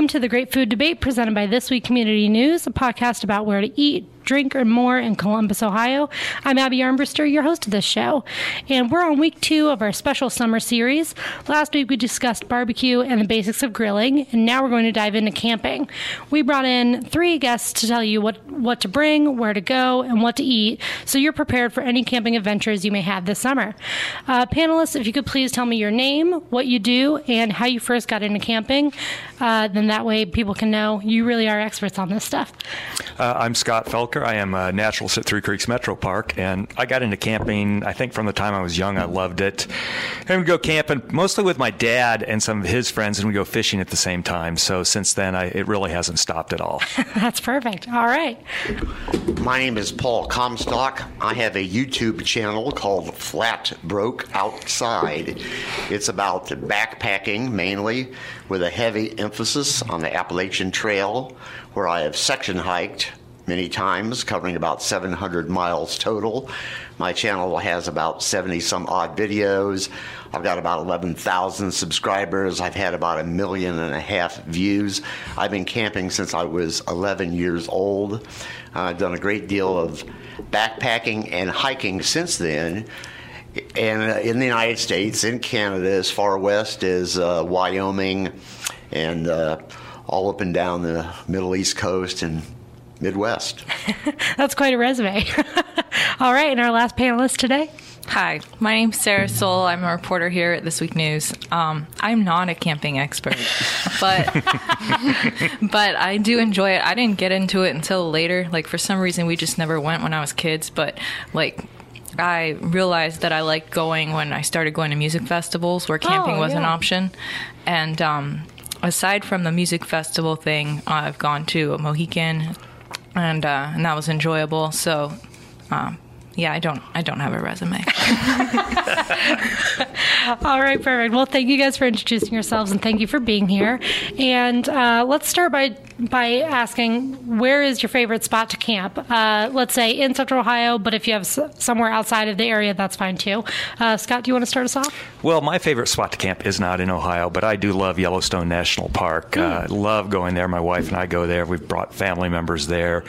Welcome to the Great Food Debate presented by This Week Community News, a podcast about where to eat, drink, or more in Columbus, Ohio. I'm Abby Armbruster, your host of this show, and we're on week two of our special summer series. Last week we discussed barbecue and the basics of grilling, and now we're going to dive into camping. We brought in three guests to tell you what, what to bring, where to go, and what to eat, so you're prepared for any camping adventures you may have this summer. Uh, panelists, if you could please tell me your name, what you do, and how you first got into camping, uh, then that way people can know you really are experts on this stuff. Uh, I'm Scott Felker. I am a naturalist at Three Creeks Metro Park, and I got into camping, I think, from the time I was young. I loved it. And we go camping mostly with my dad and some of his friends, and we go fishing at the same time. So since then, I, it really hasn't stopped at all. That's perfect. All right. My name is Paul Comstock. I have a YouTube channel called Flat Broke Outside. It's about backpacking mainly, with a heavy emphasis on the Appalachian Trail, where I have section hiked many times, covering about 700 miles total. My channel has about 70 some odd videos. I've got about 11,000 subscribers. I've had about a million and a half views. I've been camping since I was 11 years old. I've done a great deal of backpacking and hiking since then. And uh, in the United States, in Canada, as far west as uh, Wyoming, and uh, all up and down the Middle East Coast and Midwest. That's quite a resume. All right, and our last panelist today. Hi, my name's Sarah Sole. I'm a reporter here at This Week News. Um, I'm not a camping expert, but but I do enjoy it. I didn't get into it until later. Like for some reason, we just never went when I was kids. But like I realized that I liked going when I started going to music festivals where camping Oh, was an option. And um, aside from the music festival thing, I've gone to a Mohican, and uh, and that was enjoyable. So. Um, yeah, I don't. I don't have a resume. All right, perfect. Well, thank you guys for introducing yourselves, and thank you for being here. And uh, let's start by by asking, where is your favorite spot to camp? Uh, let's say in Central Ohio, but if you have s- somewhere outside of the area, that's fine too. Uh, Scott, do you want to start us off? Well, my favorite spot to camp is not in Ohio, but I do love Yellowstone National Park. Uh, love going there. My wife and I go there. We've brought family members there.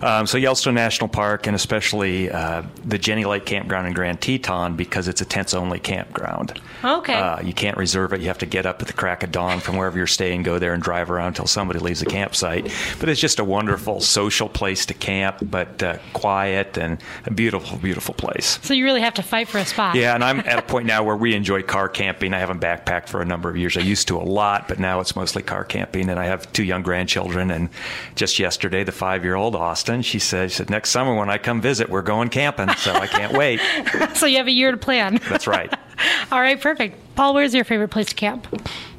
Um, so Yellowstone National Park, and especially uh, the Jenny Lake Campground in Grand Teton, because it's a tents-only campground. Okay. Uh, you can't reserve it. You have to get up at the crack of dawn from wherever you're staying, go there and drive around until somebody leaves the campsite. But it's just a wonderful social place to camp, but uh, quiet and a beautiful, beautiful place. So you really have to fight for a spot. Yeah, and I'm at a point now where we enjoy car camping. I haven't backpacked for a number of years. I used to a lot, but now it's mostly car camping. And I have two young grandchildren. And just yesterday, the five-year-old Austin, she said, she said next summer when I come visit, we're going camping. So I can't wait. So you have a year to plan. That's right. All right, perfect. Paul, where's your favorite place to camp?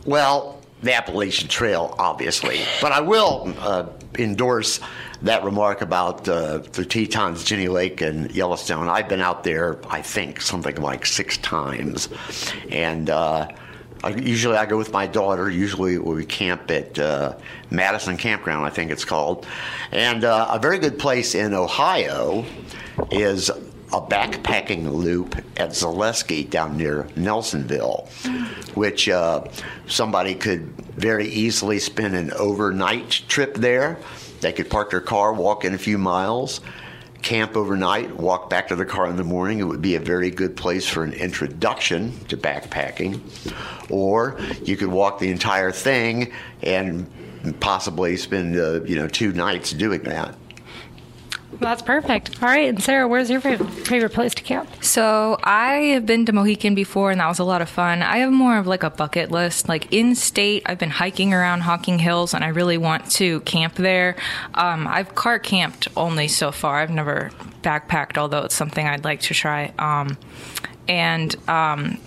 Well, the Appalachian Trail, obviously. But I will uh, endorse that remark about uh, the Tetons, Jenny Lake, and Yellowstone. I've been out there, I think, something like six times. And uh, I, usually I go with my daughter. Usually we camp at uh, Madison Campground, I think it's called. And uh, a very good place in Ohio is a backpacking loop at Zaleski down near Nelsonville, which uh, somebody could very easily spend an overnight trip there. They could park their car, walk in a few miles, camp overnight, walk back to the car in the morning. It would be a very good place for an introduction to backpacking. Or you could walk the entire thing and possibly spend uh, you know two nights doing that. That's perfect. All right, and Sarah, where's your favorite, favorite place to camp? So I have been to Mohican before, and that was a lot of fun. I have more of like a bucket list. Like in state, I've been hiking around Hocking Hills, and I really want to camp there. Um, I've car camped only so far. I've never backpacked, although it's something I'd like to try. Um, and um,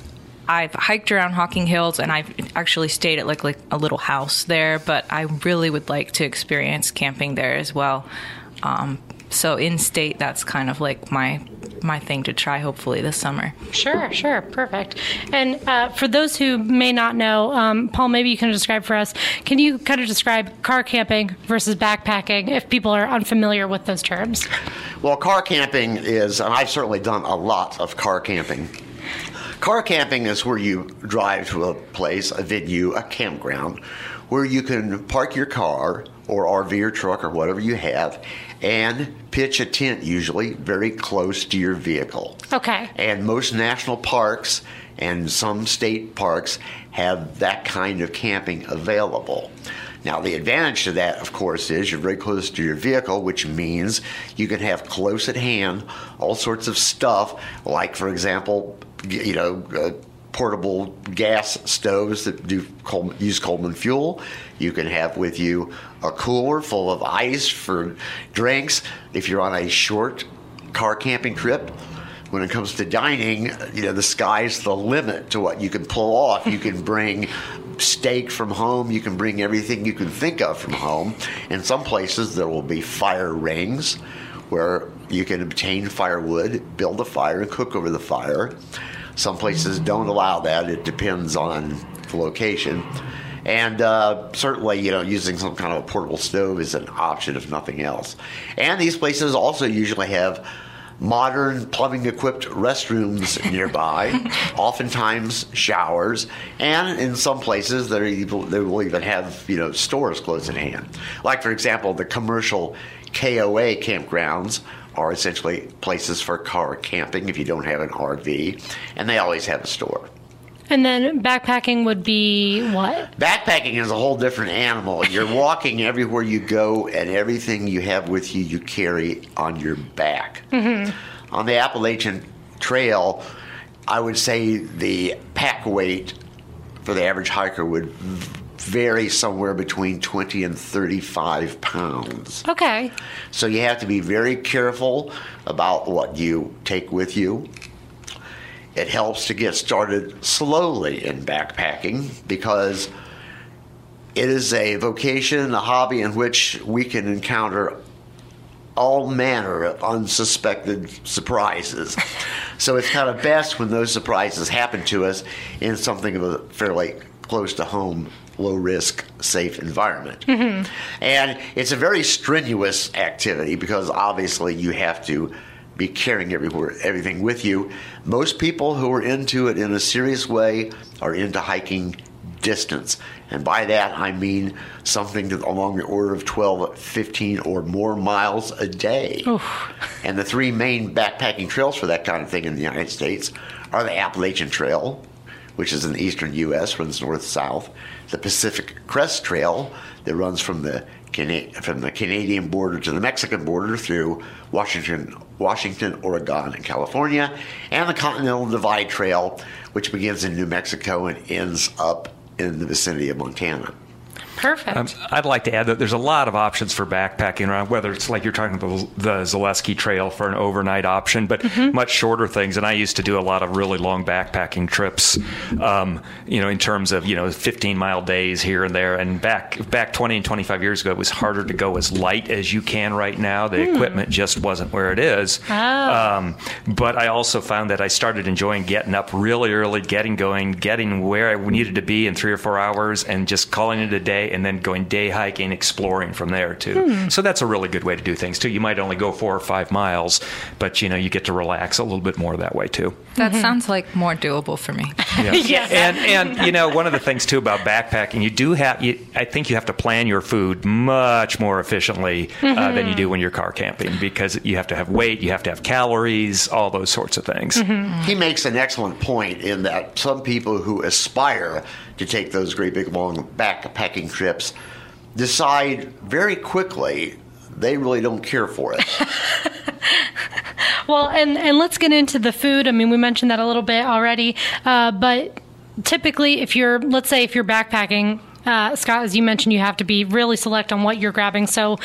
I've hiked around Hocking Hills, and I've actually stayed at like like a little house there. But I really would like to experience camping there as well. Um, so in state, that's kind of like my my thing to try. Hopefully this summer. Sure, sure, perfect. And uh, for those who may not know, um, Paul, maybe you can describe for us. Can you kind of describe car camping versus backpacking if people are unfamiliar with those terms? Well, car camping is, and I've certainly done a lot of car camping. Car camping is where you drive to a place, a venue, a campground, where you can park your car or RV or truck or whatever you have and pitch a tent, usually very close to your vehicle. Okay. And most national parks and some state parks have that kind of camping available. Now, the advantage to that, of course, is you're very close to your vehicle, which means you can have close at hand all sorts of stuff, like, for example, you know, uh, portable gas stoves that do use Coleman fuel. You can have with you a cooler full of ice for drinks if you're on a short car camping trip. When it comes to dining, you know, the sky's the limit to what you can pull off. You can bring steak from home, you can bring everything you can think of from home. In some places, there will be fire rings where you can obtain firewood, build a fire, and cook over the fire. Some places don't allow that. It depends on the location. And uh, certainly, you know, using some kind of a portable stove is an option, if nothing else. And these places also usually have modern plumbing equipped restrooms nearby, oftentimes showers, and in some places they will even have you know stores close at hand. Like for example, the commercial KOA campgrounds are essentially places for car camping if you don't have an RV, and they always have a store. And then backpacking would be what? Backpacking is a whole different animal. You're walking everywhere you go, and everything you have with you, you carry on your back. Mm-hmm. On the Appalachian Trail, I would say the pack weight for the average hiker would vary somewhere between 20 and 35 pounds. Okay. So you have to be very careful about what you take with you. It helps to get started slowly in backpacking because it is a vocation, a hobby in which we can encounter all manner of unsuspected surprises. so it's kind of best when those surprises happen to us in something of a fairly close to home low risk, safe environment. Mm-hmm. And it's a very strenuous activity because obviously you have to be carrying everywhere, everything with you. Most people who are into it in a serious way are into hiking distance. And by that, I mean something to, along the order of 12, 15, or more miles a day. Oof. And the three main backpacking trails for that kind of thing in the United States are the Appalachian Trail, which is in the eastern U.S., runs north south, the Pacific Crest Trail that runs from the from the Canadian border to the Mexican border through Washington, Washington, Oregon, and California, and the Continental Divide Trail, which begins in New Mexico and ends up in the vicinity of Montana. Perfect. Um, I'd like to add that there's a lot of options for backpacking around, whether it's like you're talking about the Zaleski Trail for an overnight option, but mm-hmm. much shorter things. And I used to do a lot of really long backpacking trips, um, you know, in terms of, you know, 15 mile days here and there. And back, back 20 and 25 years ago, it was harder to go as light as you can right now. The mm. equipment just wasn't where it is. Oh. Um, but I also found that I started enjoying getting up really early, getting going, getting where I needed to be in three or four hours, and just calling it a day and then going day hiking, exploring from there too. Hmm. So that's a really good way to do things too. You might only go four or five miles, but you know you get to relax a little bit more that way too. That mm-hmm. sounds like more doable for me. Yeah. yes. And and you know one of the things too about backpacking, you do have. You, I think you have to plan your food much more efficiently uh, mm-hmm. than you do when you're car camping because you have to have weight, you have to have calories, all those sorts of things. Mm-hmm. He makes an excellent point in that some people who aspire to take those great big long backpacking trips decide very quickly they really don't care for it. well, and, and let's get into the food. I mean, we mentioned that a little bit already, uh, but typically, if you're, let's say, if you're backpacking, uh, Scott, as you mentioned, you have to be really select on what you're grabbing. So,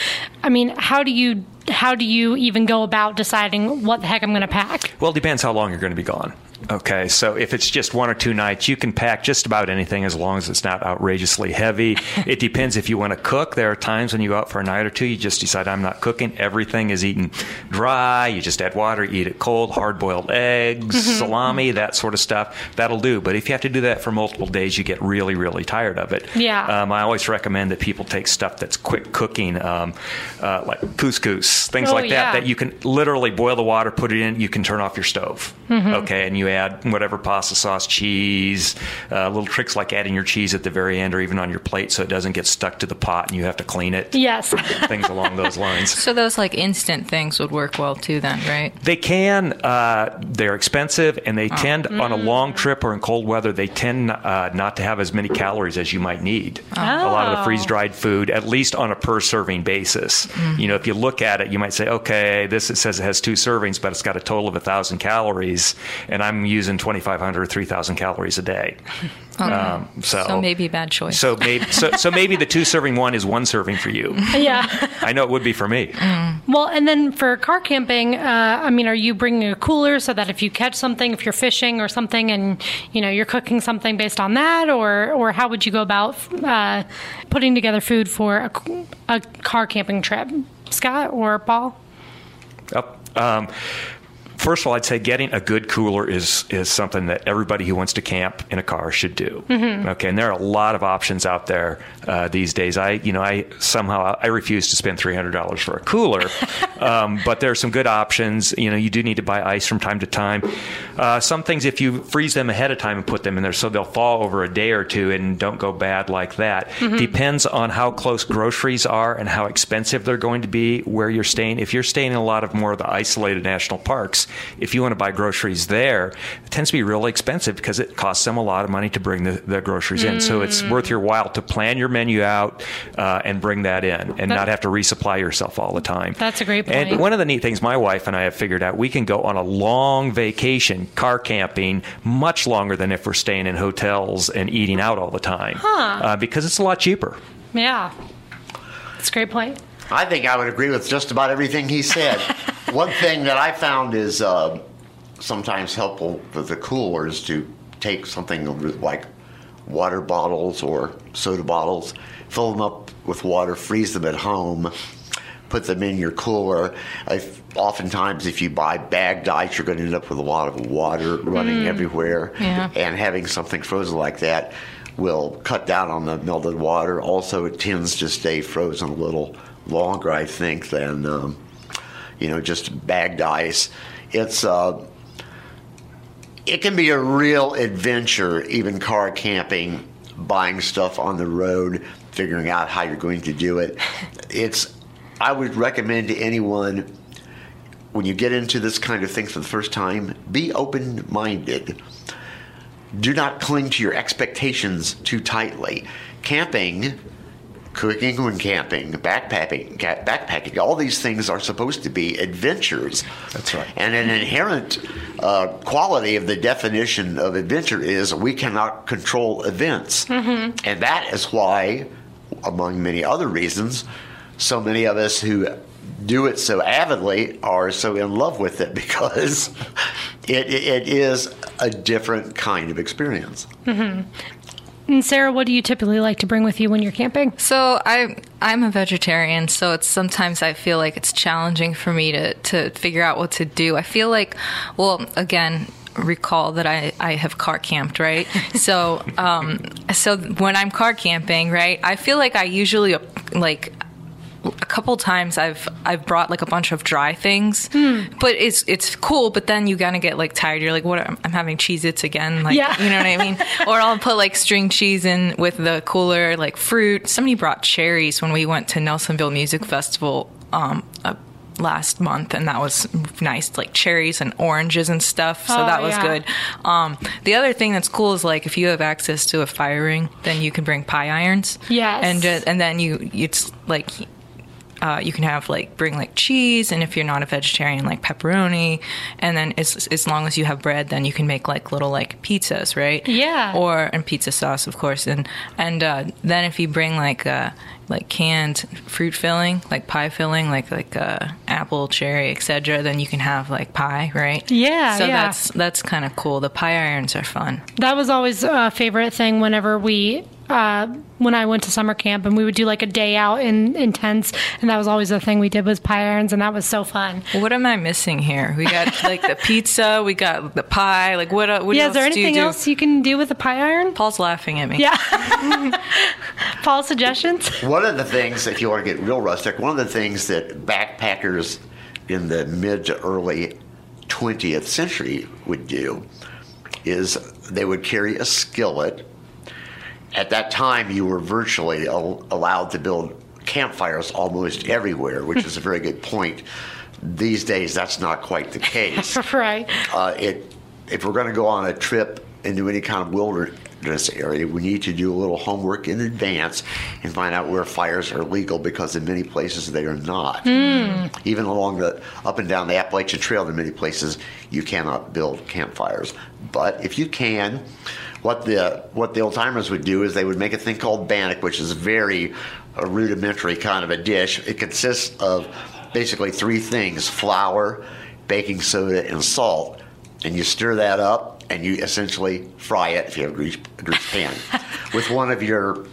I mean, how do you how do you even go about deciding what the heck I'm going to pack? Well, it depends how long you're going to be gone. Okay, so if it's just one or two nights, you can pack just about anything as long as it's not outrageously heavy. it depends if you want to cook. There are times when you go out for a night or two, you just decide, I'm not cooking. Everything is eaten dry. You just add water, eat it cold, hard boiled eggs, mm-hmm. salami, that sort of stuff. That'll do. But if you have to do that for multiple days, you get really, really tired of it. Yeah. Um, I always recommend that people take stuff that's quick cooking, um, uh, like couscous, things oh, like that, yeah. that you can literally boil the water, put it in, you can turn off your stove. Mm-hmm. Okay, and you add whatever pasta sauce, cheese, uh, little tricks like adding your cheese at the very end or even on your plate so it doesn't get stuck to the pot and you have to clean it. Yes. things along those lines. So those like instant things would work well too, then, right? They can. Uh, they're expensive, and they tend on a long trip or in cold weather. They tend uh, not to have as many calories as you might need. A lot of the Oh. freeze dried food, at least on a per serving basis. You know, if you look at it, you might say, okay, this it says it has two servings, but it's got a total of a thousand calories, and I'm using 2,500 or 3,000 calories a day. Um, so, So maybe a bad choice. So maybe so, so maybe the two serving one is one serving for you. yeah. I know it would be for me. Well, and then for car camping, uh, I mean, are you bringing a cooler so that if you catch something, if you're fishing or something, and you know you're cooking something based on that, or or how would you go about uh, putting together food for a, a car camping trip, Scott or Paul? Yep. Um, first of all, I'd say getting a good cooler is is something that everybody who wants to camp in a car should do. Okay, and there are a lot of options out there uh, these days. I, you know, I somehow I refuse to spend three hundred dollars for a cooler, um, but there are some good options. You know, you do need to buy ice from time to time. Uh, some things, if you freeze them ahead of time and put them in there, so they'll thaw over a day or two and don't go bad like that. Depends on how close groceries are and how expensive they're going to be where you're staying. If you're staying in a lot of more of the isolated national parks, if you want to buy groceries there, it tends to be really expensive because it costs them a lot of money to bring the, the groceries in. So it's worth your while to plan your menu out uh, and bring that in and That- not have to resupply yourself all the time. That's a great And point. one of the neat things my wife and I have figured out, we can go on a long vacation, car camping, much longer than if we're staying in hotels and eating out all the time. Uh, because it's a lot cheaper. Yeah, it's a great point. I think I would agree with just about everything he said. One thing that I found is uh, sometimes helpful for the coolers to take something like water bottles or soda bottles, fill them up with water, freeze them at home, put them in your cooler. If, oftentimes, if you buy bagged ice, you're going to end up with a lot of water running everywhere. Yeah. And having something frozen like that will cut down on the melted water. Also, it tends to stay frozen a little longer, I think, than um, you know just bagged ice. It's uh, it can be a real adventure, even car camping, buying stuff on the road, figuring out how you're going to do it. It's I would recommend to anyone when you get into this kind of thing for the first time, be open minded. Do not cling to your expectations too tightly. Camping, cooking when camping, backpacking, backpacking, all these things are supposed to be adventures. That's right. And an inherent uh, quality of the definition of adventure is we cannot control events. And that is why, among many other reasons, so many of us who do it so avidly are so in love with it because it, it is a different kind of experience. And Sarah, what do you typically like to bring with you when you're camping? So I I'm a vegetarian, so it's sometimes I feel like it's challenging for me to to figure out what to do. I feel like, well, again, recall that I I have car camped, right? so um so when I'm car camping, right, I feel like I usually like a couple times I've I've brought like a bunch of dry things, but it's it's cool. But then you gotta get like tired. You're like, what? I'm, having Cheez-Its again. Like, Yeah. you know what I mean? or I'll put like string cheese in with the cooler, like fruit. Somebody brought cherries when we went to Nelsonville Music Festival um, uh, last month, and that was nice, like cherries and oranges and stuff. So Oh, that was yeah. good. Um, the other thing that's cool is like if you have access to a fire ring, then you can bring pie irons. Yes. and ju- and then you it's like uh, you can have like bring like cheese, and if you're not a vegetarian, like pepperoni, and then as as long as you have bread, then you can make like little like pizzas, right? Yeah. Or and pizza sauce, of course, and and uh, then if you bring like uh, like canned fruit filling, like pie filling, like like uh, apple, cherry, etc., then you can have like pie, right? Yeah, So yeah. that's that's kind of cool. The pie irons are fun. That was always a favorite thing whenever we, uh, when I went to summer camp and we would do like a day out in, in tents. And that was always the thing we did was pie irons. And that was so fun. What am I missing here? We got like the pizza, we got the pie. Like what? uh, what yeah, else is there do you anything do? else you can do with a pie iron? Paul's laughing at me. Yeah. Paul, suggestions? One of the things, if you want to get real rustic, one of the things that backpackers in the mid to early 20th century would do is they would carry a skillet. At that time, you were virtually al- allowed to build campfires almost everywhere, which is a very good point. These days, that's not quite the case. right. Uh, it, if we're going to go on a trip into any kind of wilderness area, we need to do a little homework in advance and find out where fires are legal because in many places they are not. Even along the up and down the Appalachian Trail, in many places you cannot build campfires. But if you can, what the what the old timers would do is they would make a thing called bannock, which is very a rudimentary kind of a dish. It consists of basically three things: flour, baking soda, and salt. And you stir that up, and you essentially fry it if you have a grease, a grease pan with one of your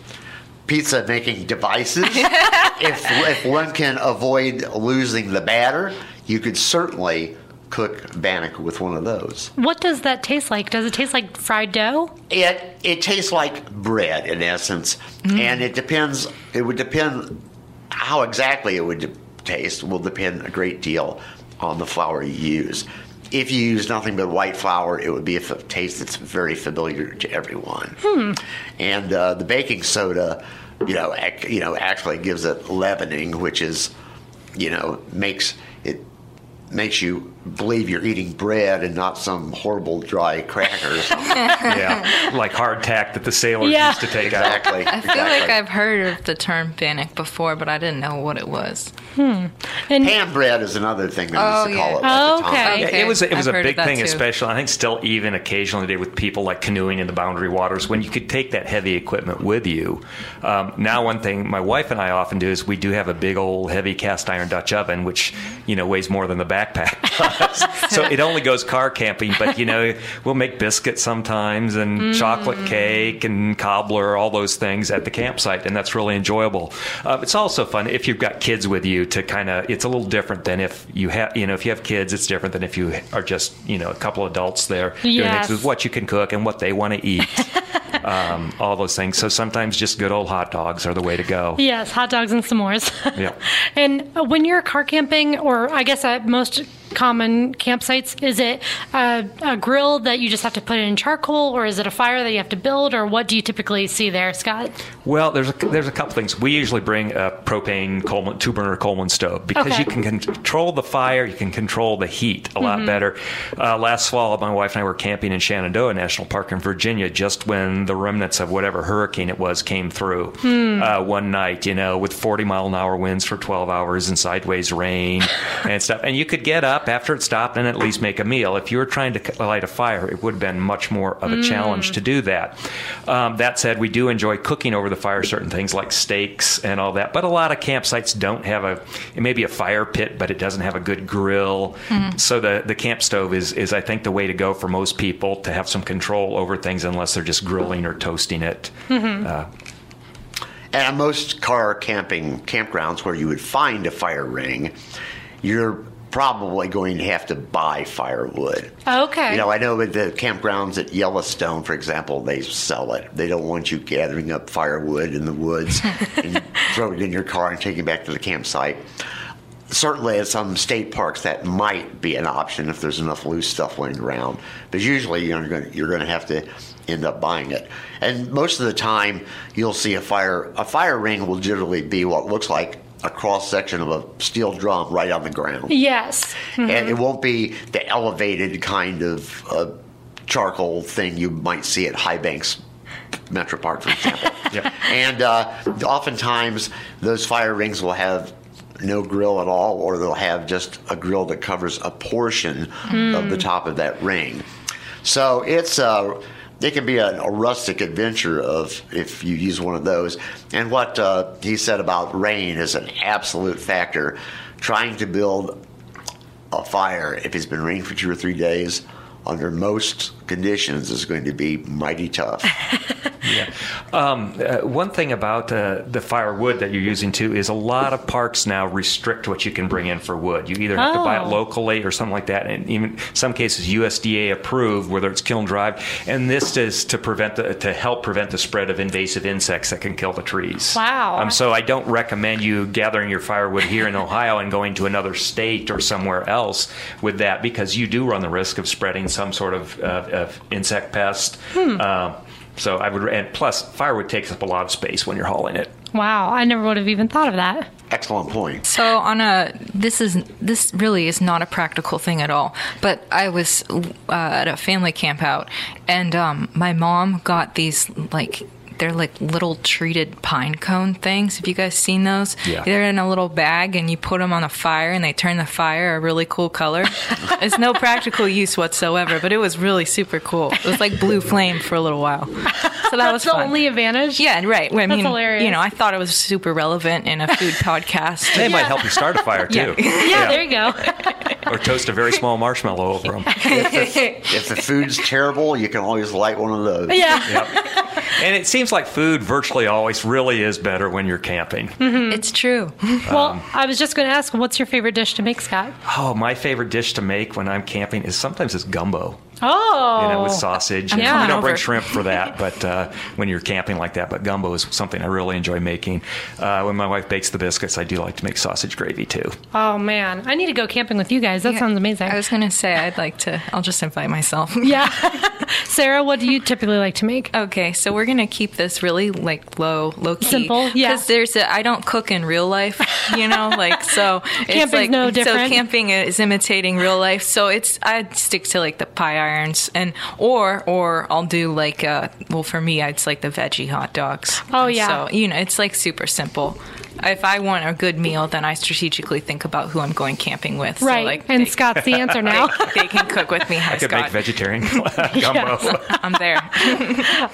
pizza making devices. if if one can avoid losing the batter, you could certainly cook bannock with one of those. What does that taste like? Does it taste like fried dough? It it tastes like bread in essence, and it depends. It would depend how exactly it would taste. Will depend a great deal on the flour you use. If you use nothing but white flour, it would be a f- taste that's very familiar to everyone. And uh, the baking soda, you know, ac- you know, actually gives it leavening, which is, you know, makes it makes you believe you're eating bread and not some horrible dry crackers. yeah, like hardtack that the sailors Yeah. used to take out. exactly. I feel exactly. like I've heard of the term bannock before, but I didn't know what it was. Hmm. And Pan bread is another thing they Oh, used to call yeah. it at Oh, the time. okay. Yeah, it was it was I've a big thing, too. especially I think still even occasionally today with people like canoeing in the boundary waters when you could take that heavy equipment with you. Um, now, one thing my wife and I often do is we do have a big old heavy cast iron Dutch oven, which you know weighs more than the backpack so it only goes car camping, but you know we'll make biscuits sometimes and chocolate cake and cobbler, all those things at the campsite, and that's really enjoyable. Uh, it's also fun if you've got kids with you to kind of. It's a little different than if you have you know if you have kids. It's different than if you are just you know a couple adults there doing Yes. things with what you can cook and what they want to eat. um, all those things. So sometimes just good old hot dogs are the way to go. Yes, hot dogs and s'mores. Yeah. and when you're car camping, or I guess at most common campsites, is it a, a grill that you just have to put in charcoal, or is it a fire that you have to build, or what do you typically see there, Scott? Well, there's a, there's a couple things. We usually bring a propane Coleman two burner Coleman stove because Okay. you can control the fire, you can control the heat a lot better. Uh, last fall, my wife and I were camping in Shenandoah National Park in Virginia just when the remnants of whatever hurricane it was came through uh, one night. You know, with 40 mile an hour winds for 12 hours and sideways rain and stuff. And you could get up after it stopped and at least make a meal. If you were trying to light a fire, it would have been much more of a challenge to do that. Um, that said, we do enjoy cooking over the fire certain things like steaks and all that. But a lot of campsites don't have a it may be a fire pit, but it doesn't have a good grill. So the the camp stove is is I think the way to go for most people to have some control over things unless they're just grilling or toasting it. Uh, And at most car camping campgrounds where you would find a fire ring, you're probably going to have to buy firewood. Okay. You know, I know at the campgrounds at Yellowstone, for example, they sell it. They don't want you gathering up firewood in the woods and throwing it in your car and taking it back to the campsite. Certainly, at some state parks, that might be an option if there's enough loose stuff laying around. But usually, you're going to, you're going to have to end up buying it. And most of the time, you'll see a fire. A fire ring will generally be what looks like a cross section of a steel drum right on the ground yes. and it won't be the elevated kind of uh, charcoal thing you might see at High Banks Metro Park, for example. Yep. And uh, oftentimes, those fire rings will have no grill at all, or they'll have just a grill that covers a portion of the top of that ring. So it's uh, it can be a, a rustic adventure of if you use one of those. And what uh, he said about rain is an absolute factor. Trying to build a fire if it's been raining for two or three days under most conditions is going to be mighty tough. Yeah. Um, uh, one thing about uh, the firewood that you're using too is a lot of parks now restrict what you can bring in for wood. You either have to buy it Oh. locally or something like that, and even some cases USDA approved, whether it's kiln dried. And this is to prevent the, to help prevent the spread of invasive insects that can kill the trees. Wow. Um, so I don't recommend you gathering your firewood here in Ohio and going to another state or somewhere else with that because you do run the risk of spreading some sort of, uh, of insect pest. Um, so I would, and plus firewood takes up a lot of space when you're hauling it. Wow, I never would have even thought of that. Excellent point. So on a this is this really is not a practical thing at all. But I was uh, at a family camp out, and um, my mom got these like they're like little treated pine cone things. Have you guys seen those? Yeah. They're in a little bag, and you put them on a fire, and they turn the fire a really cool color. it's no practical use whatsoever, but it was really super cool. It was like blue flame for a little while. So that was the fun. only advantage. yeah, right. I mean, hilarious. you know, I thought it was super relevant in a food podcast. They might help you start a fire too. Yeah. Yeah, there you go. Or toast a very small marshmallow over them. If the food's terrible, you can always light one of those. Yeah. Yep. And it seems like food virtually always really is better when you're camping. Mm-hmm. It's true. Um, well, I was just going to ask, what's your favorite dish to make, Scott? Oh, my favorite dish to make when I'm camping is sometimes it's gumbo. Oh, you know, with sausage. I'm And coming You don't bring shrimp for that, but uh, when you're camping like that, but gumbo is something I really enjoy making. Uh, when my wife bakes the biscuits, I do like to make sausage gravy too. Oh man, I need to go camping with you guys. That sounds amazing. I was gonna say I'd like to. I'll just invite myself. yeah, Sarah, what do you typically like to make? Okay, so we're gonna keep this really like low, low key, Simple, yeah. Because there's a I don't cook in real life, you know, like so. it's Camping's like no different. So camping is imitating real life. So it's I stick to like the pie irons and or or I'll do like uh well for me it's like the veggie hot dogs. Oh, yeah. So you know it's like super simple. If I want a good meal, then I strategically think about who I'm going camping with. So, Right, like, and they- Scott's the answer now. they can cook with me. Hi, I could Scott. make vegetarian gumbo. I'm there.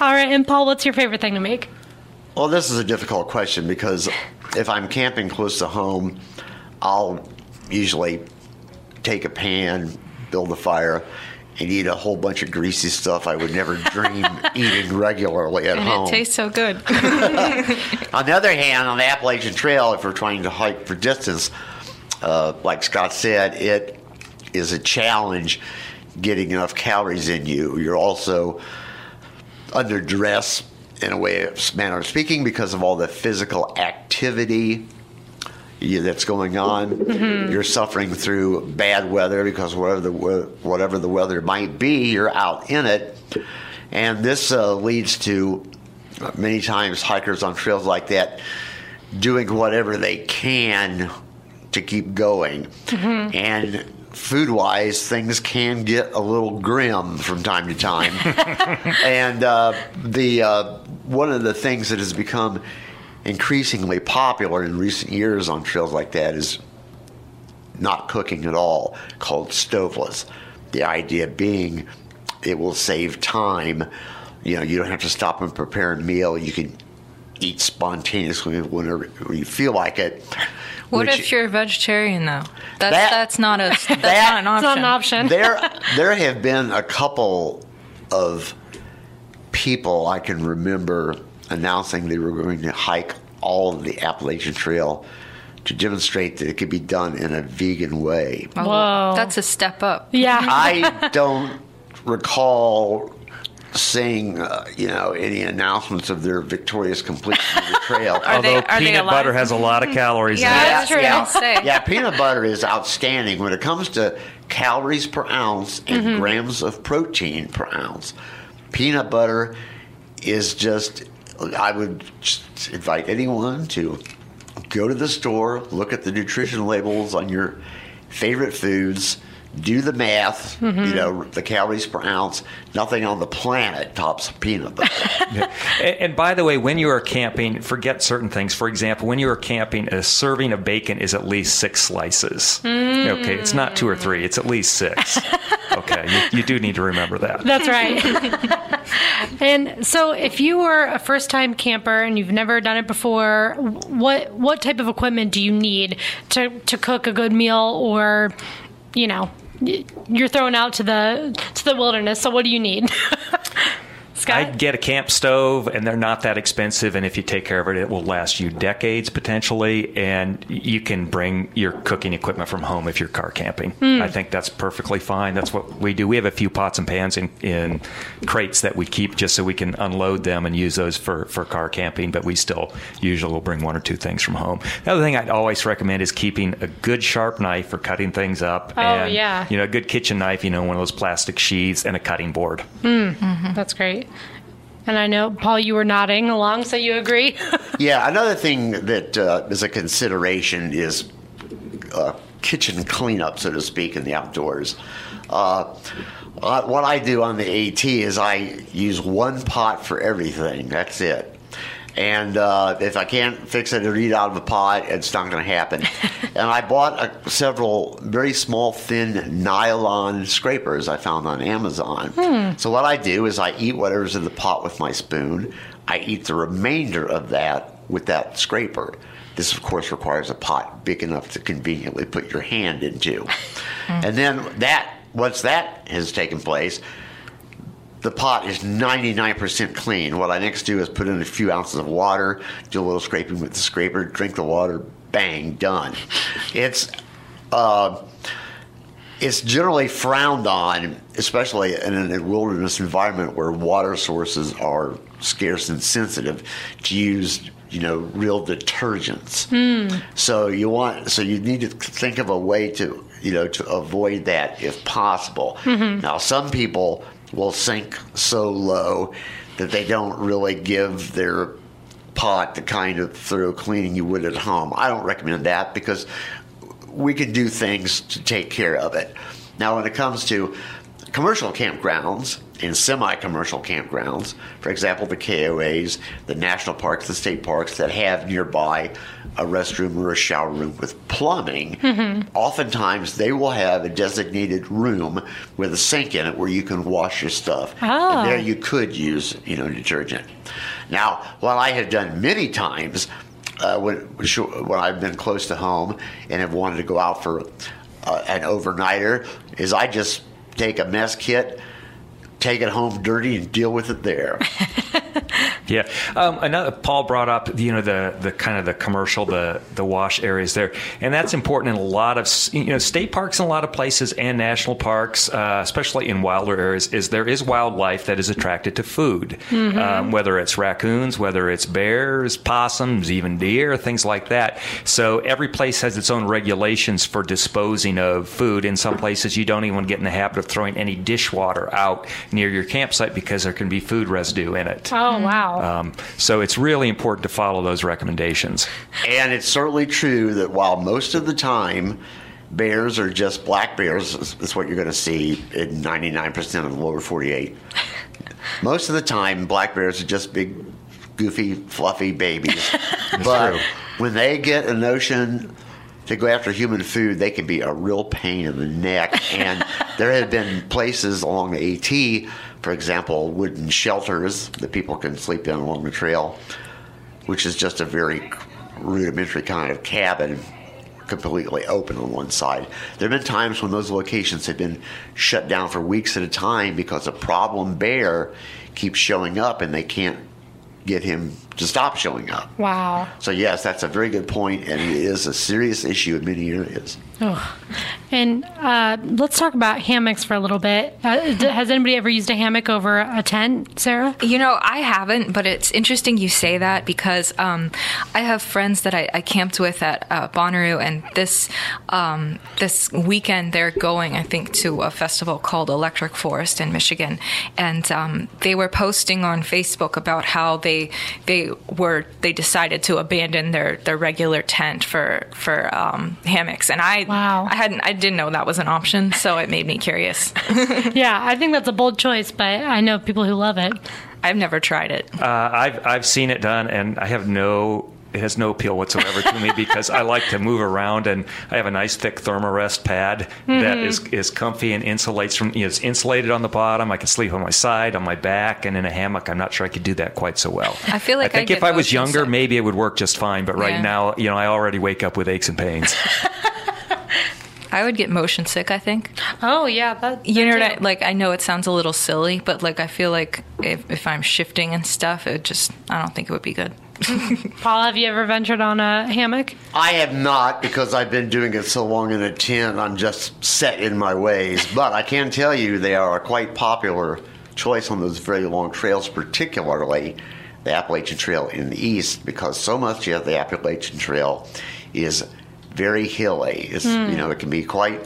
All right, and Paul, what's your favorite thing to make? Well, this is a difficult question because if I'm camping close to home, I'll usually take a pan, build a fire, and eat a whole bunch of greasy stuff I would never dream eating regularly at And home. it tastes so good. On the other hand, on the Appalachian Trail, if we're trying to hike for distance, uh, like Scott said, it is a challenge getting enough calories in you. You're also under duress in a way, of manner of speaking, because of all the physical activity that's going on. You're suffering through bad weather because whatever the whatever the weather might be, you're out in it, and this uh, leads to many times hikers on trails like that doing whatever they can to keep going, and. Food wise, things can get a little grim from time to time. and uh, the uh, one of the things that has become increasingly popular in recent years on trails like that is not cooking at all, called stoveless. The idea being it will save time. You know, you don't have to stop and prepare a meal. You can eat spontaneously whenever you feel like it. What which- if you're a vegetarian though? That's That- that's not a that's that- not an option. It's not an option. there there have been a couple of people I can remember announcing they were going to hike all of the Appalachian Trail to demonstrate that it could be done in a vegan way. Oh, Whoa. That's a step up. Yeah. I don't recall seeing, uh, you know, any announcements of their victorious completion of the trail. Although they peanut butter has a lot of calories Yeah, in it. that's true. I'll say. Yeah, peanut butter is outstanding when it comes to calories per ounce and grams of protein per ounce. Peanut butter is just, I would invite anyone to go to the store, look at the nutrition labels on your favorite foods. Do the math, you mm-hmm. know, the calories per ounce. Nothing on the planet tops peanut butter. And, and by the way, when you are camping, forget certain things. For example, when you are camping, a serving of bacon is at least six slices. Mm. Okay, it's not two or three; it's at least six. Okay, you, you do need to remember that. That's right. and so, if you were a first-time camper and you've never done it before, what what type of equipment do you need to to cook a good meal, or you know, y- you're thrown out to the to the wilderness? So, what do you need? Scott? I'd get a camp stove, and they're not that expensive. And if you take care of it, it will last you decades potentially. And you can bring your cooking equipment from home if you're car camping. Hmm. I think that's perfectly fine. That's what we do. We have a few pots and pans in, in crates that we keep just so we can unload them and use those for, for car camping. But we still usually will bring one or two things from home. The other thing I'd always recommend is keeping a good sharp knife for cutting things up. Oh, and, yeah. You know, a good kitchen knife. You know, one of those plastic sheaths and a cutting board. Hmm. Mm-hmm. That's great. And I know, Paul, you were nodding along, so you agree? Yeah, another thing that uh, is a consideration is uh, kitchen cleanup, so to speak, in the outdoors. Uh, uh, what I do on the AT is I use one pot for everything. That's it. And uh, if I can't fix it or eat out of a pot, it's not going to happen. and I bought uh several very small, thin nylon scrapers I found on Amazon. So what I do is I eat whatever's in the pot with my spoon. I eat the remainder of that with that scraper. This, of course, requires a pot big enough to conveniently put your hand into. and then that, once that has taken place, the pot is 99% clean. What I next do is put in a few ounces of water, do a little scraping with the scraper, drink the water, bang, done. It's uh, it's generally frowned on, especially in a wilderness environment where water sources are scarce and sensitive, to use you know real detergents. So you want so you need to think of a way to you know to avoid that if possible. Now some people will sink so low that they don't really give their pot the kind of thorough cleaning you would at home. I don't recommend that because we can do things to take care of it. Now, when it comes to commercial campgrounds and semi-commercial campgrounds, for example, the KOAs, the national parks, the state parks that have nearby a restroom or a shower room with plumbing, oftentimes they will have a designated room with a sink in it where you can wash your stuff. Oh. And there you could use, you know, detergent. Now, what I have done many times uh, when, when I've been close to home and have wanted to go out for uh, an overnighter is I just take a mess kit, take it home dirty, and deal with it there. Yeah. Um, another Paul brought up, you know, the the kind of the commercial, the the wash areas there, and that's important in a lot of you know state parks in a lot of places and national parks, uh, especially in wilder areas. Is there is wildlife that is attracted to food, um, whether it's raccoons, whether it's bears, possums, even deer, things like that. So every place has its own regulations for disposing of food. In some places, you don't even get in the habit of throwing any dishwater out near your campsite because there can be food residue in it. oh, wow. Um, so it's really important to follow those recommendations. And it's certainly true that while most of the time bears are just black bears, is what you're going to see in 99% of the lower 48. Most of the time, black bears are just big, goofy, fluffy babies. but true. when they get a notion to go after human food, they can be a real pain in the neck. And there have been places along the AT, for example, wooden shelters that people can sleep in along the trail, which is just a very rudimentary kind of cabin, completely open on one side. There have been times when those locations have been shut down for weeks at a time because a problem bear keeps showing up and they can't get him to stop showing up. wow. So yes, that's a very good point, and it is a serious issue in many areas. And uh, let's talk about hammocks for a little bit. Uh, has anybody ever used a hammock over a tent, Sarah? You know, I haven't, but it's interesting you say that because um, I have friends that I, I camped with at uh, Bonnaroo, and this um, this weekend they're going, I think, to a festival called Electric Forest in Michigan, and um, they were posting on Facebook about how they they were they decided to abandon their, their regular tent for for um, hammocks, and I Wow. I hadn't I didn't know that was an option, so it made me curious. Yeah, I think that's a bold choice, but I know people who love it. I've never tried it. Uh, I've I've seen it done, and I have no. It has no appeal whatsoever to me because I like to move around, and I have a nice thick thermarest pad that is is comfy and insulates from. You know, it's insulated on the bottom. I can sleep on my side, on my back, and in a hammock. I'm not sure I could do that quite so well. I feel like I think I if I was younger, sick. maybe it would work just fine. But right Yeah. now, you know, I already wake up with aches and pains. I would get motion sick. I think. Oh yeah, that You know that what? I, like I know it sounds a little silly, but like I feel like if if I'm shifting and stuff, it just I don't think it would be good. Paul, have you ever ventured on a hammock? I have not because I've been doing it so long in a tent. I'm just set in my ways. But I can tell you they are a quite popular choice on those very long trails, particularly the Appalachian Trail in the east, because so much of the Appalachian Trail is very hilly. It's, You know, it can be quite.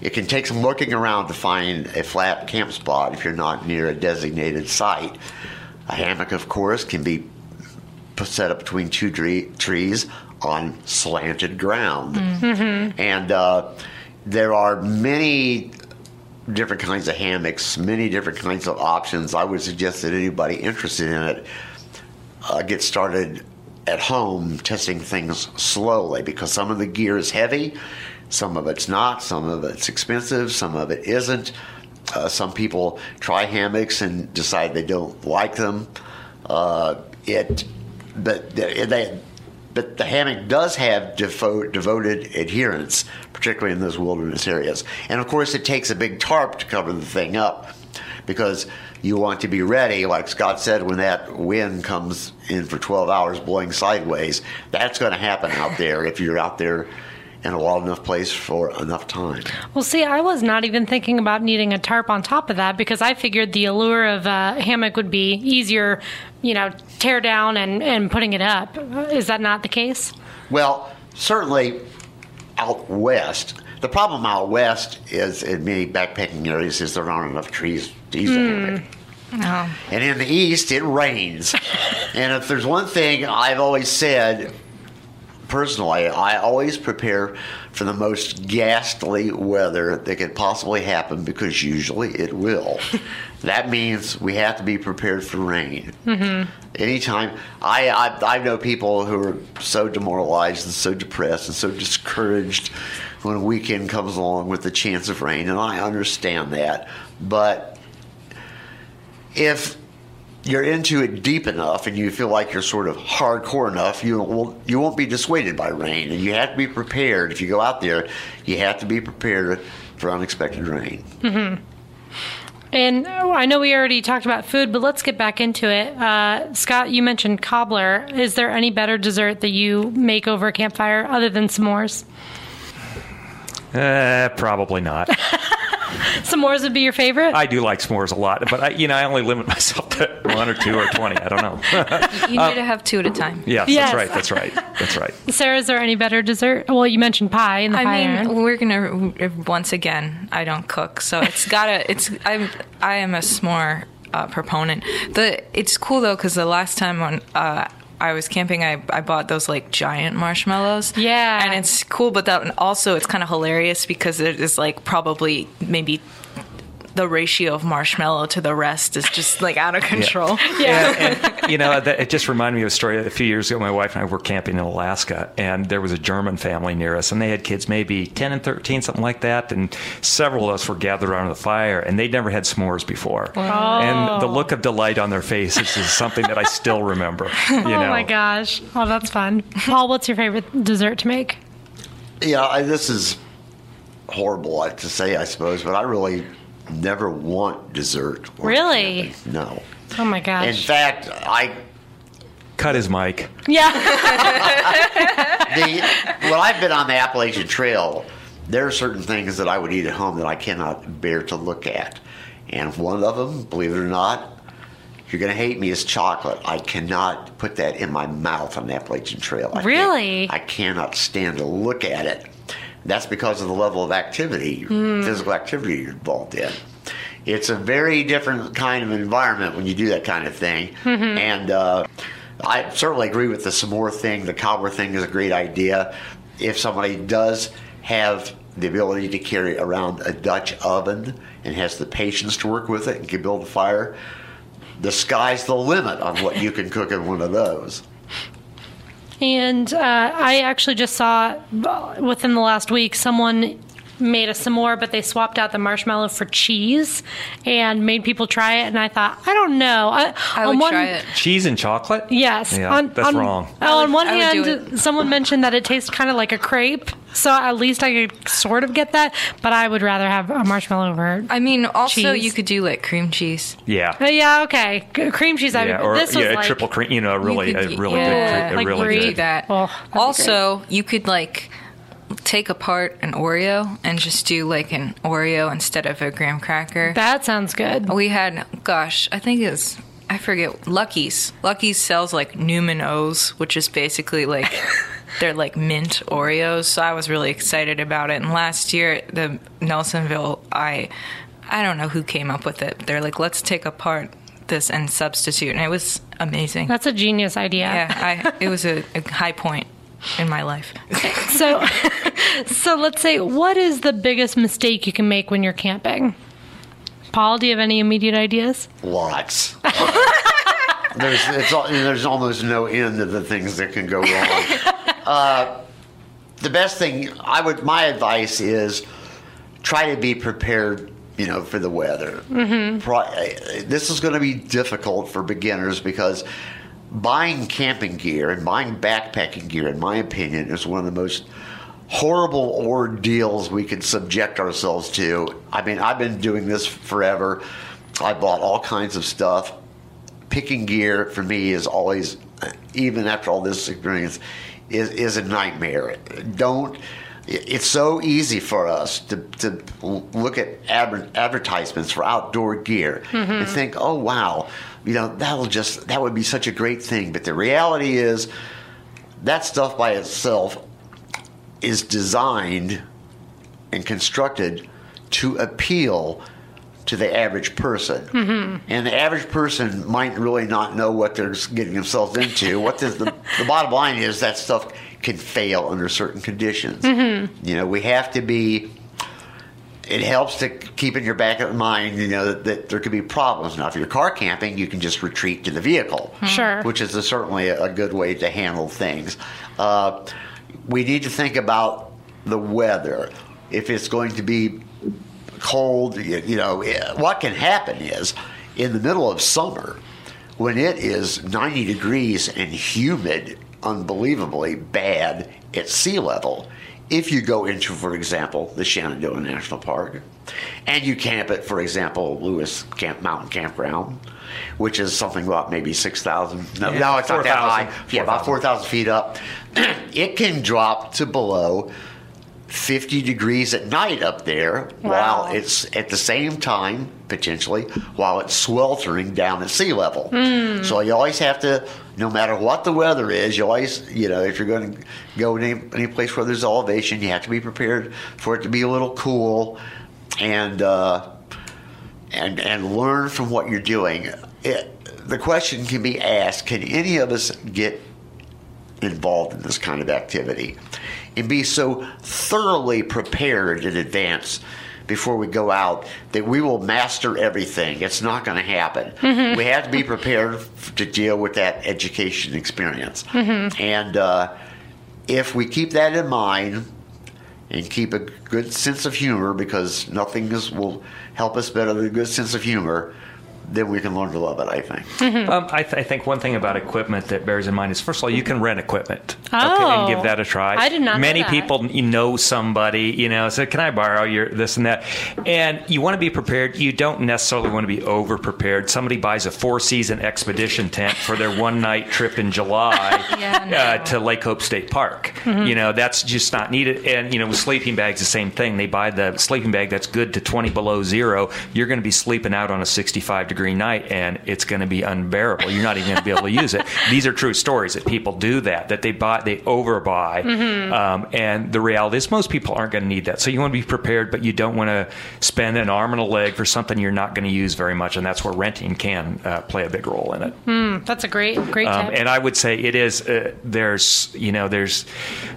It can take some looking around to find a flat camp spot if you're not near a designated site. A hammock, of course, can be set up between two tre- trees on slanted ground. And uh, there are many different kinds of hammocks, many different kinds of options. I would suggest that anybody interested in it uh, get started at home testing things slowly because some of the gear is heavy, some of it's not, some of it's expensive, some of it isn't. Uh, some people try hammocks and decide they don't like them. Uh, it, but they, but the hammock does have devo- devoted adherents, particularly in those wilderness areas. And of course, it takes a big tarp to cover the thing up because you want to be ready, like Scott said, when that wind comes in for 12 hours blowing sideways. That's going to happen out there if you're out there in a wild enough place for enough time. Well, see, I was not even thinking about needing a tarp on top of that because I figured the allure of a hammock would be easier, you know, tear down and, and putting it up. Is that not the case? Well, certainly out west. The problem out west is in many backpacking areas is there aren't enough trees to hammock. No. And in the east, it rains. and if there's one thing I've always said, personally, I always prepare for the most ghastly weather that could possibly happen because usually it will. that means we have to be prepared for rain. Mm-hmm. Anytime, I, I I know people who are so demoralized and so depressed and so discouraged when a weekend comes along with the chance of rain, and I understand that, but if you're into it deep enough and you feel like you're sort of hardcore enough, you won't, you won't be dissuaded by rain. And you have to be prepared. If you go out there, you have to be prepared for unexpected rain. Mm-hmm. And oh, I know we already talked about food, but let's get back into it. Uh, Scott, you mentioned cobbler. Is there any better dessert that you make over a campfire other than s'mores? Uh, probably not. S'mores would be your favorite? I do like s'mores a lot, but I, you know, I only limit myself to one or two or twenty. I don't know. You need to have two at a time. yes, Yes. that's right. That's right. That's right. Sarah, is there any better dessert? Well, you mentioned pie in the I pie mean, iron. we're gonna once again. I don't cook, so it's gotta. It's I'm I am a s'more uh, proponent. The it's cool though because the last time on uh, I was camping, I I bought those like giant marshmallows. Yeah. and it's cool, but that also it's kind of hilarious because it is like probably maybe. The ratio of marshmallow to the rest is just like out of control. Yeah, and, you know, that, it just reminded me of a story. A few years ago, my wife and I were camping in Alaska, and there was a German family near us, and they had kids maybe 10 and 13, something like that. And several of us were gathered around the fire, and they'd never had s'mores before. And the look of delight on their faces is something that I still remember. You know? Oh my gosh. Oh, that's fun. Paul, what's your favorite dessert to make? Yeah, I, this is horrible to say, I suppose, but I really never want dessert. Really? camping. No. Oh my gosh. In fact, I Cut his mic. Yeah. the when I've been on the Appalachian Trail, there are certain things that I would eat at home that I cannot bear to look at, and one of them, believe it or not, you're going to hate me, is chocolate. I cannot put that in my mouth on the Appalachian Trail. I Really? I cannot stand to look at it. That's because of the level of activity, physical activity you're involved in. It's a very different kind of environment when you do that kind of thing. And uh, I certainly agree with the s'more thing. The cobbler thing is a great idea. If somebody does have the ability to carry around a Dutch oven and has the patience to work with it and can build a fire, the sky's the limit on what you can cook in one of those. And uh, I actually just saw uh, within the last week someone made a s'more, but they swapped out the marshmallow for cheese and made people try it. And I thought, I don't know. I, I on would one- try it. Cheese and chocolate? Yes. Yeah, on, that's on- wrong. oh, on would- one I hand, someone mentioned that it tastes kind of like a crepe, so at least I could sort of get that. But I would rather have a marshmallow over. I mean, also Cheese. you could do like cream cheese. Yeah. Uh, yeah, okay. C- Cream cheese. I Yeah, would. or this was yeah, like, a triple cream. You know, a really, could a really yeah, good, a like really brie. do good. that. Oh, also, you could like take apart an Oreo and just do like an Oreo instead of a graham cracker. That sounds good. we had, gosh, I think it's I forget Lucky's. Lucky's sells like Newman O's, which is basically like they're like mint Oreos. So I was really excited about it. And last year, at the Nelsonville, I I don't know who came up with it. They're like, let's take apart this and substitute, and it was amazing. That's a genius idea. Yeah, I, it was a, a high point in my life. So, so let's say, what is the biggest mistake you can make when you're camping? Paul, do you have any immediate ideas? Lots. there's it's, there's almost no end of the things that can go wrong. Uh, the best thing I would my advice is try to be prepared. You know, for the weather. Mm-hmm. This is going to be difficult for beginners because buying camping gear and buying backpacking gear, in my opinion, is one of the most horrible ordeals we could subject ourselves to. I mean, I've been doing this forever. I bought all kinds of stuff. Picking gear for me is always, even after all this experience, is, is a nightmare. Don't. It's so easy for us to, to look at adver- advertisements for outdoor gear mm-hmm. and think, oh wow, you know that'll just that would be such a great thing. But the reality is, that stuff by itself is designed and constructed to appeal to the average person. Mm-hmm. And the average person might really not know what they're getting themselves into. what the, the bottom line is that stuff can fail under certain conditions. You know, we have to be. It helps to keep in your back of mind, you know, that, that there could be problems. Now, if you're car camping, you can just retreat to the vehicle Sure. which is a, certainly a, a good way to handle things. Uh, we need to think about the weather. If it's going to be cold, you, you know, eh, what can happen is in the middle of summer, when it is 90 degrees and humid, unbelievably bad at sea level, if you go into, for example, the Shenandoah National Park, and you camp at, for example, Lewis Camp Mountain Campground, which is something about maybe 6,000. No, Yeah, no, it's not that 4,000. high. Yeah, about 4,000 feet up. it can drop to below 50 degrees at night up there Wow. while it's at the same time, potentially, while it's sweltering down at sea level. So you always have to, no matter what the weather is, you always, you know, if you're going to go any, any place where there's elevation, you have to be prepared for it to be a little cool and, uh, and, and learn from what you're doing. It, the question can be asked can any of us get involved in this kind of activity and be so thoroughly prepared in advance before we go out that we will master everything. It's not going to happen. We have to be prepared to deal with that education experience. And uh, if we keep that in mind and keep a good sense of humor, because nothing is, will help us better than a good sense of humor, then we can learn to love it, I think. Um, I, th- I think one thing about equipment that bears in mind is, first of all, you can rent equipment. Oh. and give that a try. I did not Many that. people you know somebody, you know, so can I borrow your this and that? And you want to be prepared. You don't necessarily want to be over prepared. Somebody buys a four season expedition tent for their one night trip in July Yeah, no. uh, to Lake Hope State Park. Mm-hmm. You know, that's just not needed. And, you know, with sleeping bags, the same thing. They buy the sleeping bag that's good to 20 below zero. You're going to be sleeping out on a 65 degree night and it's going to be unbearable. You're not even going to be able to use it. These are true stories that people do that, that they buy, they overbuy. Mm-hmm. Um, and the reality is most people aren't going to need that. So you want to be prepared, but you don't want to spend an arm and a leg for something you're not going to use very much. And that's where renting can uh, play a big role in it. That's a great, great Um, and I would say it is. Uh, there's, you know, there's,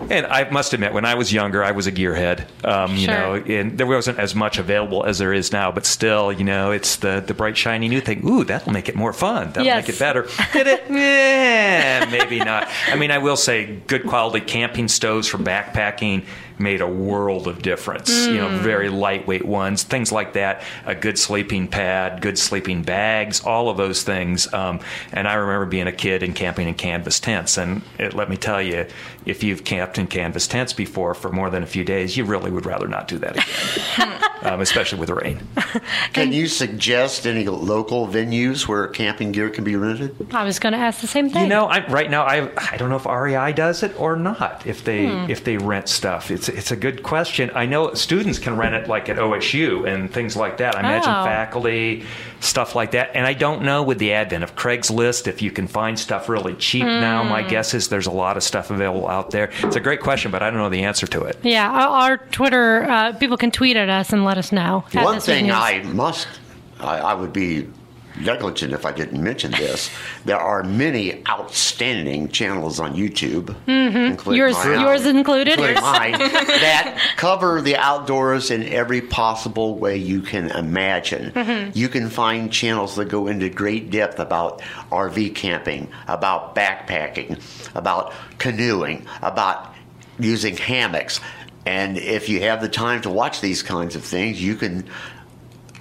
and I must admit, when I was younger, I was a gearhead. Um, you Sure. know, and there wasn't as much available as there is now. But still, you know, it's the the bright shiny new thing. Ooh, that'll make it more fun. That'll Yes. make it better. Did it? Eh, maybe not. I mean, I will say, good quality camping stoves for backpacking made a world of difference. You know, very lightweight ones, things like that. A good sleeping pad, good sleeping bags, all of those things. Um, and I remember being a kid and camping in canvas tents. And it, let me tell you, if you've camped in canvas tents before for more than a few days, you really would rather not do that again, um, especially with rain. Can you suggest any local venues where camping gear can be rented? I was going to ask the same thing. You know, I, right now I I don't know if REI does it or not. If they if they rent stuff, it's it's a good question. I know students can rent it like at OSU and things like that. I imagine Oh. faculty stuff like that. And I don't know with the advent of Craigslist if you can find stuff really cheap now. My guess is there's a lot of stuff available out there. It's a great question, but I don't know the answer to it. Yeah, our, our Twitter uh, people can tweet at us and let us know. One thing I must, I, I would be negligent if I didn't mention this. There are many outstanding channels on YouTube, Mm-hmm. Yours- my own, yours included? including mine, that cover the outdoors in every possible way you can imagine. Mm-hmm. You can find channels that go into great depth about RV camping, about backpacking, about canoeing, about using hammocks. And if you have the time to watch these kinds of things, you can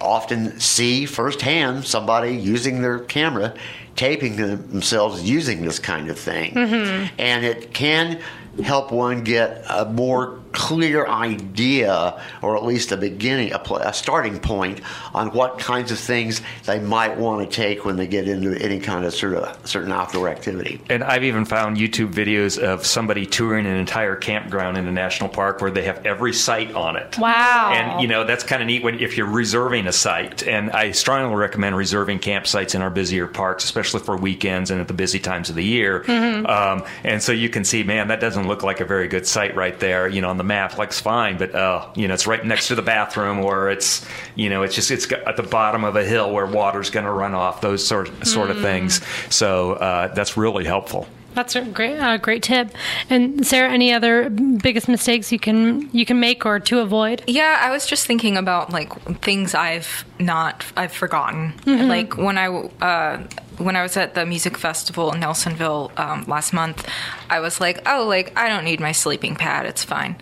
often see firsthand somebody using their camera taping themselves using this kind of thing. Mm-hmm. And it can help one get a more clear idea or at least a beginning a, pl- a starting point on what kinds of things they might want to take when they get into any kind of sort of certain outdoor activity And I've even found YouTube videos of somebody touring an entire campground in a national park where they have every site on it. Wow. And you know that's kind of neat when if you're reserving a site. And I strongly recommend reserving campsites in our busier parks, especially for weekends and at the busy times of the year. Um, and so you can see, man, that doesn't look like a very good site right there. You know, on the map, looks fine, but uh, you know, it's right next to the bathroom, or it's you know, it's just it's at the bottom of a hill where water's going to run off. Those sort sort of things. So uh, that's really helpful. That's a great, uh, great tip. And Sarah, any other biggest mistakes you can you can make or to avoid? Yeah, I was just thinking about like things I've not I've forgotten. Like when I uh, when I was at the music festival in Nelsonville um, last month, I was like, oh, like I don't need my sleeping pad. It's fine.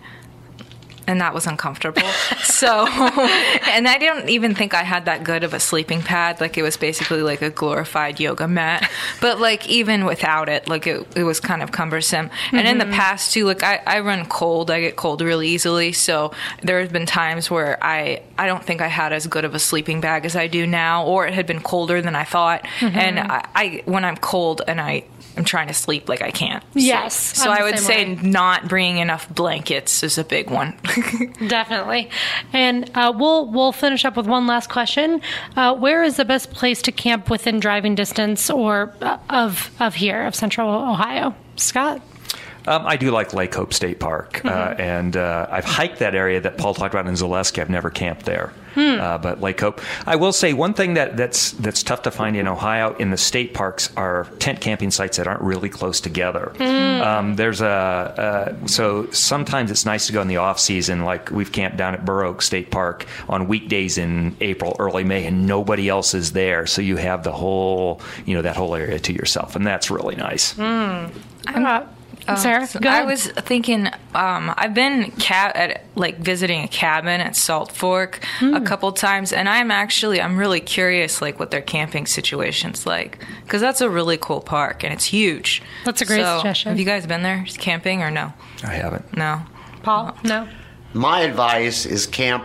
And that was uncomfortable. so, and I didn't even think I had that good of a sleeping pad. Like it was basically like a glorified yoga mat. But like even without it, like it, it was kind of cumbersome. And in the mm-hmm. past too, like I, I run cold. I get cold really easily. So there have been times where I, I don't think I had as good of a sleeping bag as I do now, or it had been colder than I thought. Mm-hmm. And I, I, when I'm cold and I, I'm trying to sleep, like I can't. sleep. Yes, So I'm I would say way. not bringing enough blankets is a big one. Definitely. And uh, we'll we'll finish up with one last question. Uh, where is the best place to camp within driving distance or uh, of of here of Central Ohio? Scott. Um, I do like Lake Hope State Park, uh, and uh, I've hiked that area that Paul talked about in Zaleski. I've never camped there, uh, but Lake Hope. I will say one thing that, that's that's tough to find in Ohio in the state parks are tent camping sites that aren't really close together. Um, there's a uh, so sometimes it's nice to go in the off season, like we've camped down at Burr Oak State Park on weekdays in April, early May, and nobody else is there, so you have the whole you know that whole area to yourself, and that's really nice. Uh, Sarah, So go I ahead. was thinking, um, I've been ca- at like visiting a cabin at Salt Fork Hmm. a couple times, and I'm actually I'm really curious like what their camping situation's like because that's a really cool park and it's huge. That's a great So, suggestion. Have you guys been there camping or no? I haven't. No. Paul. No. My advice is camp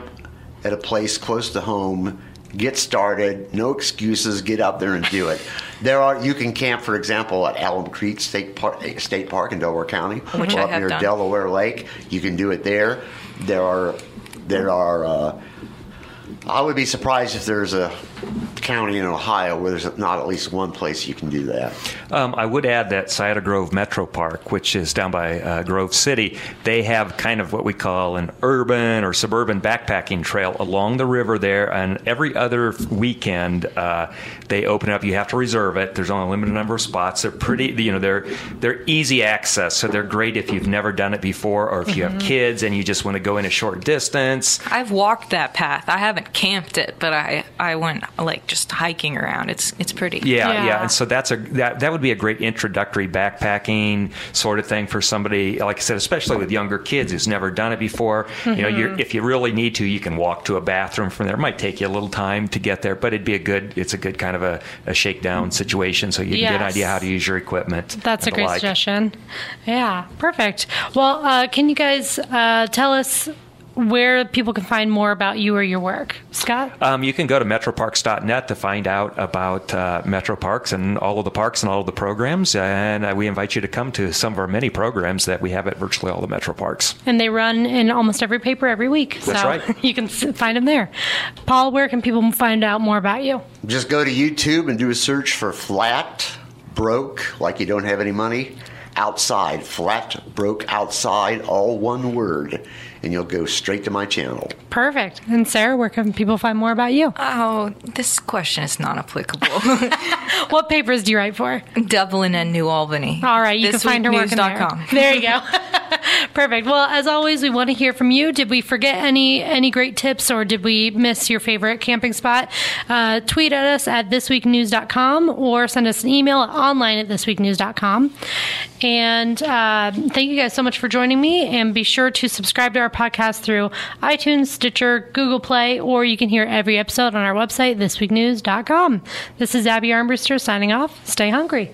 at a place close to home. Get started. No excuses. Get out there and do it. There are you can camp, for example, at Alum Creek State Park, State Park in Delaware County, Which or I up near done. Delaware Lake. You can do it there. There are there are. Uh, I would be surprised if there's a county in Ohio where there's not at least one place you can do that. Um, I would add that Scioto Grove Metro Park, which is down by uh, Grove City, they have kind of what we call an urban or suburban backpacking trail along the river there. And every other weekend, uh, they open up. You have to reserve it. There's only a limited number of spots. They're pretty, you know, they're they're easy access, so they're great if you've never done it before, or if you have kids and you just want to go in a short distance. I've walked that path. I haven't camped it, but I I went like just just hiking around. It's it's pretty. Yeah, yeah, Yeah. and so that's a that that would be a great introductory backpacking sort of thing for somebody. Like I said, especially with younger kids who's never done it before. You know, you're, if you really need to, you can walk to a bathroom from there. It might take you a little time to get there, but it'd be a good. It's a good kind of a, a shakedown situation, so you can get an idea how to use your equipment. That's a great like. suggestion. Yeah, perfect. Well, uh, can you guys uh, tell us where people can find more about you or your work? Scott? Um, you can go to metroparks.net to find out about uh, Metro Parks and all of the parks and all of the programs. And uh, we invite you to come to some of our many programs that we have at virtually all the Metro Parks. And they run in almost every paper every week. That's so right. you can find them there. Paul, where can people find out more about you? Just go to YouTube and do a search for flat broke, like you don't have any money, outside. Flat broke outside, all one word. And you'll go straight to my channel. Perfect. And Sarah, where can people find more about you? Oh, this question is not applicable. What papers do you write for? Dublin and New Albany. All right, you can find her work there. ThisWeekNews.com. There you go. Perfect. Well, as always, we want to hear from you. Did we forget any any great tips, or did we miss your favorite camping spot? Uh, tweet at us at thisweeknews.com or send us an email at online at thisweeknews.com. And uh, thank you guys so much for joining me. And be sure to subscribe to our podcast through iTunes, Stitcher, Google Play, or you can hear every episode on our website, thisweeknews.com. This is Abby Armbruster signing off. Stay hungry.